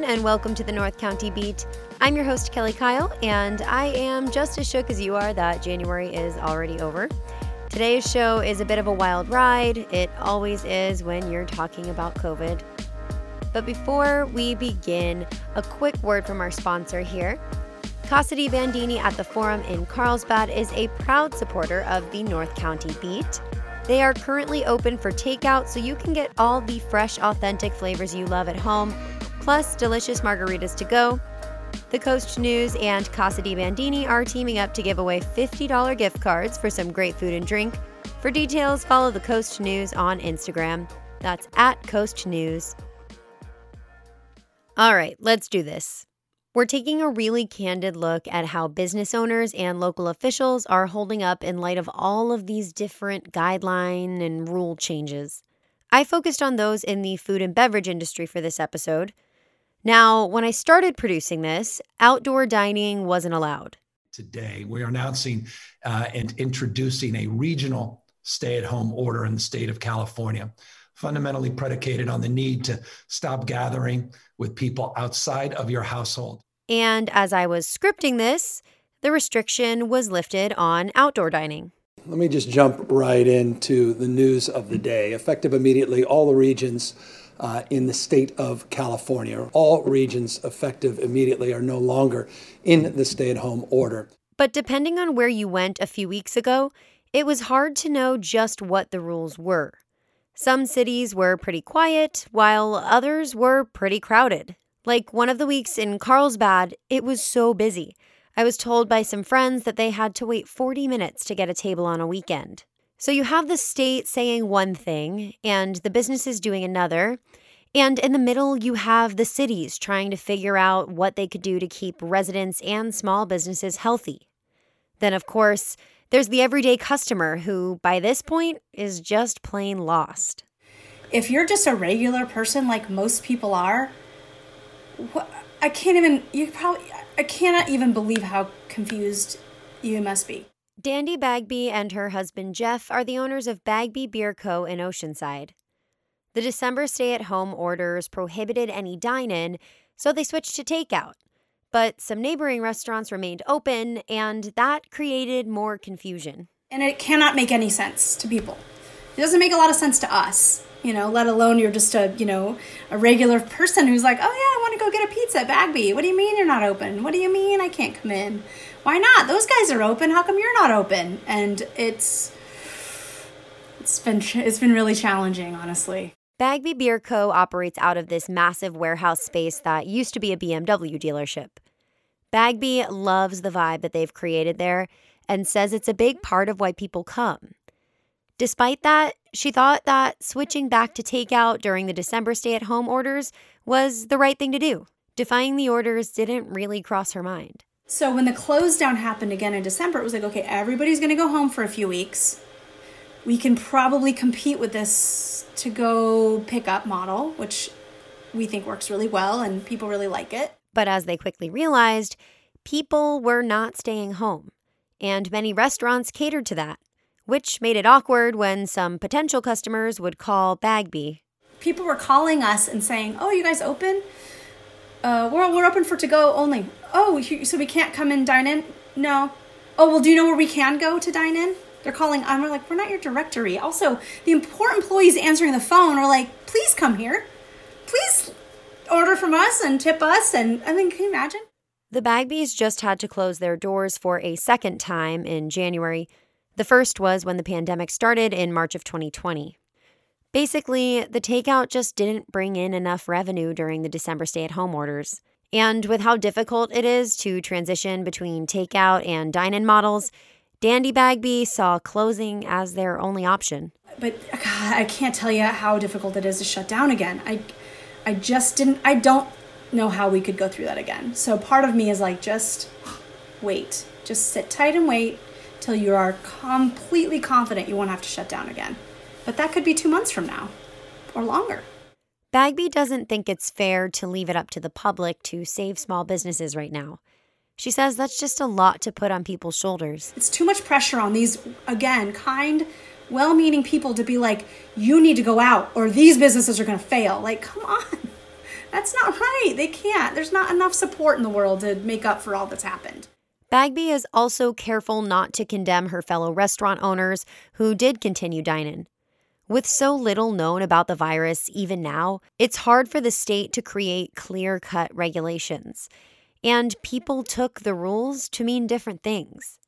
everyone, and welcome to the North County Beat. I'm your host, Kelli Kyle, and I am just as shook as you are that January is already over. Today's show is a bit of a wild ride. It always is when you're talking about COVID. But before we begin, a quick word from our sponsor here. Casa di Bandini at the Forum in Carlsbad is a proud supporter of the North County Beat. They are currently open for takeout, so you can get all the fresh, authentic flavors you love at home, plus delicious margaritas to go. The Coast News and Casa di Bandini are teaming up to give away $50 gift cards for some great food and drink. For details, follow the Coast News on Instagram. That's at Coast News. All right, let's do this. We're taking a really candid look at how business owners and local officials are holding up in light of all of these different guideline and rule changes. I focused on those in the food and beverage industry for this episode. Now, when I started producing this, outdoor dining wasn't allowed. Today, we are announcing uh, and introducing a regional stay at home order in the state of California fundamentally predicated on the need to stop gathering with people outside of your household. And as I was scripting this, the restriction was lifted on outdoor dining. Let me just jump right into the news of the day. Effective immediately, all the regions uh, in the state of California, all regions effective immediately, are no longer in the stay at home order. But depending on where you went a few weeks ago, it was hard to know just what the rules were. Some cities were pretty quiet, while others were pretty crowded. Like one of the weeks in Carlsbad, it was so busy. I was told by some friends that they had to wait 40 minutes to get a table on a weekend. So you have the state saying one thing and the businesses doing another. And in the middle, you have the cities trying to figure out what they could do to keep residents and small businesses healthy. Then, of course, there's the everyday customer who, by this point, is just plain lost. If you're just a regular person like most people are, I can't even, you probably, I cannot even believe how confused you must be. Dandy Bagby and her husband Jeff are the owners of Bagby Beer Co. in Oceanside. The December stay at home orders prohibited any dine in, so they switched to takeout. But some neighboring restaurants remained open, and that created more confusion. And it cannot make any sense to people. It doesn't make a lot of sense to us, you know, let alone you're just a, you know, a regular person who's like, oh yeah, I want to go get a pizza at Bagby. What do you mean you're not open? What do you mean I can't come in? Why not? Those guys are open. How come you're not open? And it's, it's been, it's been really challenging, honestly. Bagby Beer Co. operates out of this massive warehouse space that used to be a BMW dealership. Bagby loves the vibe that they've created there and says it's a big part of why people come. Despite that, she thought that switching back to takeout during the December stay at home orders was the right thing to do. Defying the orders didn't really cross her mind. So when the close down happened again in December, it was like, okay, everybody's going to go home for a few weeks. We can probably compete with this to go pick up model, which we think works really well and people really like it. But as they quickly realized, people were not staying home, and many restaurants catered to that, which made it awkward when some potential customers would call Bagby. People were calling us and saying, Oh, you guys open? Uh, we're, we're open for to go only. Oh, so we can't come and dine in? No. Oh, well, do you know where we can go to dine in? They're calling. I'm like, we're not your directory. Also, the important employees answering the phone are like, please come here. Please order from us and tip us. And I mean, can you imagine? The Bagbys just had to close their doors for a second time in January. The first was when the pandemic started in March of 2020. Basically, the takeout just didn't bring in enough revenue during the December stay at home orders. And with how difficult it is to transition between takeout and dine in models, Dandy Bagby saw closing as their only option. But God, I can't tell you how difficult it is to shut down again. I, I just didn't. I don't know how we could go through that again. So part of me is like, just wait, just sit tight and wait till you are completely confident you won't have to shut down again. But that could be two months from now, or longer. Bagby doesn't think it's fair to leave it up to the public to save small businesses right now. She says that's just a lot to put on people's shoulders. It's too much pressure on these, again, kind, well meaning people to be like, you need to go out or these businesses are going to fail. Like, come on. That's not right. They can't. There's not enough support in the world to make up for all that's happened. Bagby is also careful not to condemn her fellow restaurant owners who did continue dining. With so little known about the virus, even now, it's hard for the state to create clear cut regulations. And people took the rules to mean different things.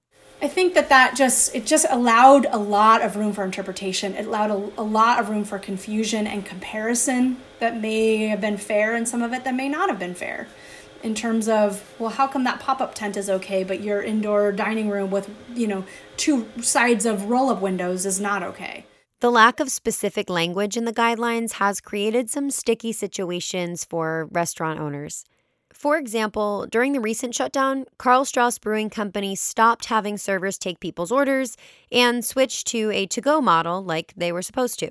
I think that that just it just allowed a lot of room for interpretation. It allowed a, a, lot of room for confusion and comparison that may have been fair, and some of it that may not have been fair. In terms of well, how come that pop up tent is okay, but your indoor dining room with you know two sides of roll up windows is not okay? The lack of specific language in the guidelines has created some sticky situations for restaurant owners. For example, during the recent shutdown, Karl Strauss Brewing Company stopped having servers take people's orders and switched to a to go model like they were supposed to.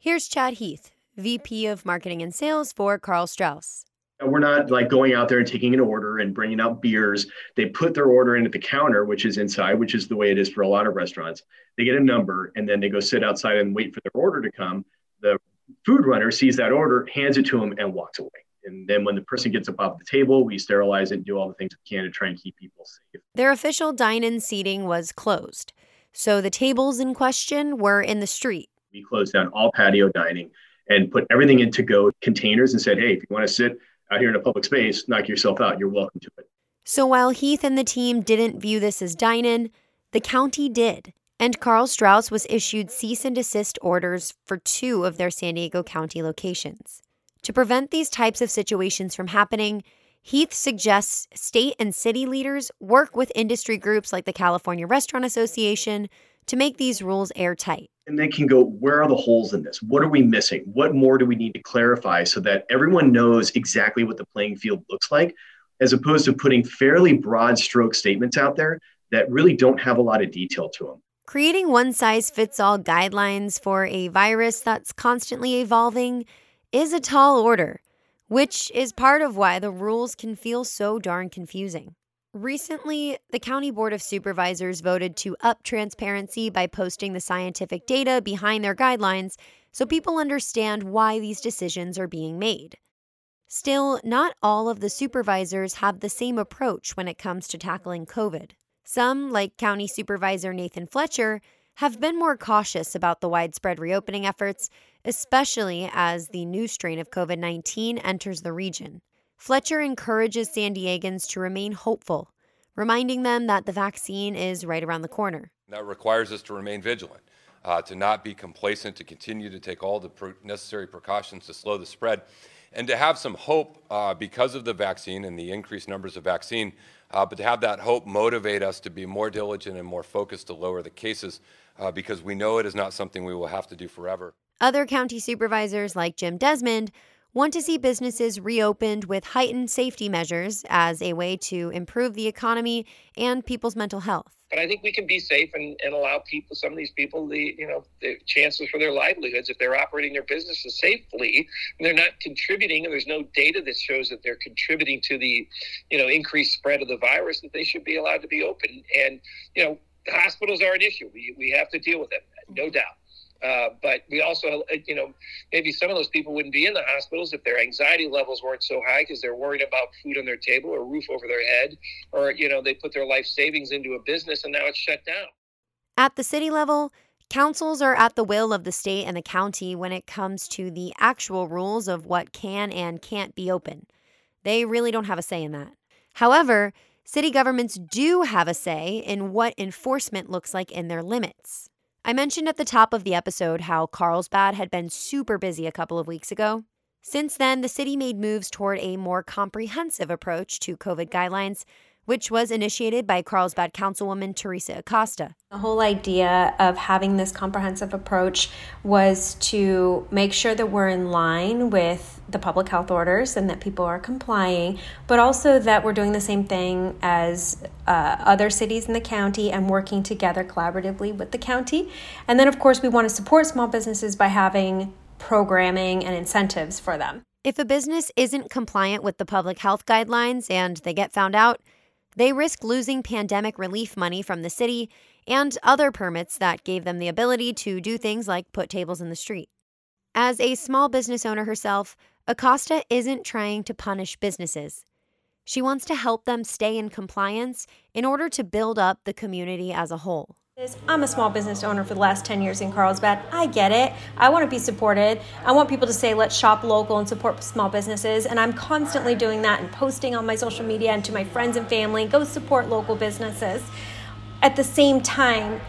Here's Chad Heath, VP of Marketing and Sales for Karl Strauss. We're not like going out there and taking an order and bringing out beers. They put their order in at the counter, which is inside, which is the way it is for a lot of restaurants. They get a number and then they go sit outside and wait for their order to come. The food runner sees that order, hands it to them, and walks away. And then when the person gets up off the table, we sterilize it and do all the things we can to try and keep people safe. Their official dine in seating was closed. So the tables in question were in the street. We closed down all patio dining and put everything into go containers and said, hey, if you want to sit out here in a public space, knock yourself out. You're welcome to it. So while Heath and the team didn't view this as dine in, the county did. And Karl Strauss was issued cease and desist orders for two of their San Diego County locations. To prevent these types of situations from happening, Heath suggests state and city leaders work with industry groups like the California Restaurant Association to make these rules airtight. And they can go, where are the holes in this? What are we missing? What more do we need to clarify so that everyone knows exactly what the playing field looks like, as opposed to putting fairly broad stroke statements out there that really don't have a lot of detail to them. Creating one size fits all guidelines for a virus that's constantly evolving is a tall order, which is part of why the rules can feel so darn confusing. Recently, the County Board of Supervisors voted to up transparency by posting the scientific data behind their guidelines so people understand why these decisions are being made. Still, not all of the supervisors have the same approach when it comes to tackling COVID. Some, like County Supervisor Nathan Fletcher, have been more cautious about the widespread reopening efforts, especially as the new strain of COVID 19 enters the region. Fletcher encourages San Diegans to remain hopeful, reminding them that the vaccine is right around the corner. That requires us to remain vigilant, uh, to not be complacent, to continue to take all the pro- necessary precautions to slow the spread, and to have some hope uh, because of the vaccine and the increased numbers of vaccine, uh, but to have that hope motivate us to be more diligent and more focused to lower the cases uh, because we know it is not something we will have to do forever. Other county supervisors like Jim Desmond want to see businesses reopened with heightened safety measures as a way to improve the economy and people's mental health. But I think we can be safe and, and allow people, some of these people, the you know the chances for their livelihoods if they're operating their businesses safely and they're not contributing, and there's no data that shows that they're contributing to the you know increased spread of the virus, that they should be allowed to be open. And you know hospitals are an issue. We we have to deal with it, no doubt. Uh, but we also, uh, you know, maybe some of those people wouldn't be in the hospitals if their anxiety levels weren't so high because they're worried about food on their table or roof over their head, or, you know, they put their life savings into a business and now it's shut down. At the city level, councils are at the will of the state and the county when it comes to the actual rules of what can and can't be open. They really don't have a say in that. However, city governments do have a say in what enforcement looks like in their limits. I mentioned at the top of the episode how Carlsbad had been super busy a couple of weeks ago. Since then, the city made moves toward a more comprehensive approach to COVID guidelines, which was initiated by Carlsbad Councilwoman Teresa Acosta. The whole idea of having this comprehensive approach was to make sure that we're in line with the public health orders and that people are complying, but also that we're doing the same thing as uh, other cities in the county and working together collaboratively with the county. And then, of course, we want to support small businesses by having programming and incentives for them. If a business isn't compliant with the public health guidelines and they get found out, they risk losing pandemic relief money from the city and other permits that gave them the ability to do things like put tables in the street. As a small business owner herself, Acosta isn't trying to punish businesses. She wants to help them stay in compliance in order to build up the community as a whole. I'm a small business owner for the last 10 years in Carlsbad. I get it. I want to be supported. I want people to say, let's shop local and support small businesses. And I'm constantly doing that and posting on my social media and to my friends and family go support local businesses. At the same time,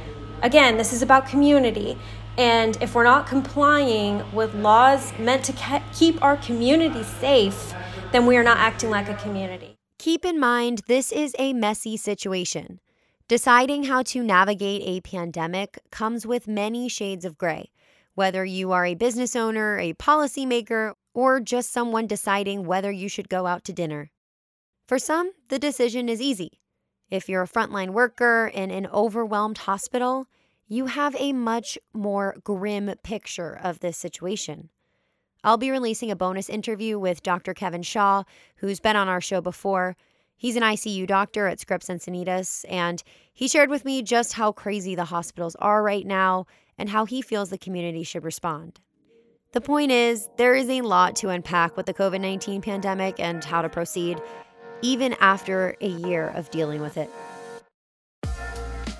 again, this is about community. And if we're not complying with laws meant to keep our community safe, then we are not acting like a community. Keep in mind, this is a messy situation. Deciding how to navigate a pandemic comes with many shades of gray, whether you are a business owner, a policymaker, or just someone deciding whether you should go out to dinner. For some, the decision is easy. If you're a frontline worker in an overwhelmed hospital, you have a much more grim picture of this situation. I'll be releasing a bonus interview with Dr. Kevin Shaw, who's been on our show before. He's an ICU doctor at Scripps Encinitas, and he shared with me just how crazy the hospitals are right now and how he feels the community should respond. The point is, there is a lot to unpack with the COVID 19 pandemic and how to proceed, even after a year of dealing with it.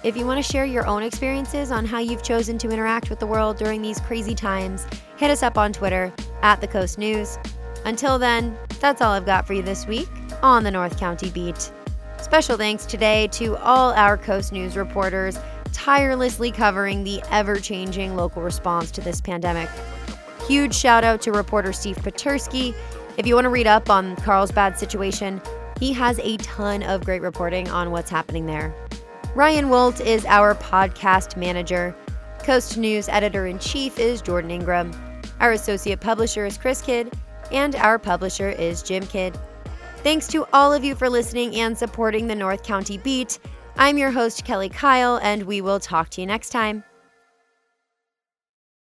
If you want to share your own experiences on how you've chosen to interact with the world during these crazy times, hit us up on Twitter at The Coast News. Until then, that's all I've got for you this week on the North County Beat. Special thanks today to all our Coast News reporters tirelessly covering the ever changing local response to this pandemic. Huge shout out to reporter Steve Puterski. If you want to read up on Carlsbad's situation, he has a ton of great reporting on what's happening there. Ryan Wolt is our podcast manager. Coast News editor in chief is Jordan Ingram. Our associate publisher is Chris Kidd, and our publisher is Jim Kidd. Thanks to all of you for listening and supporting the North County Beat. I'm your host, Kelli Kyle, and we will talk to you next time.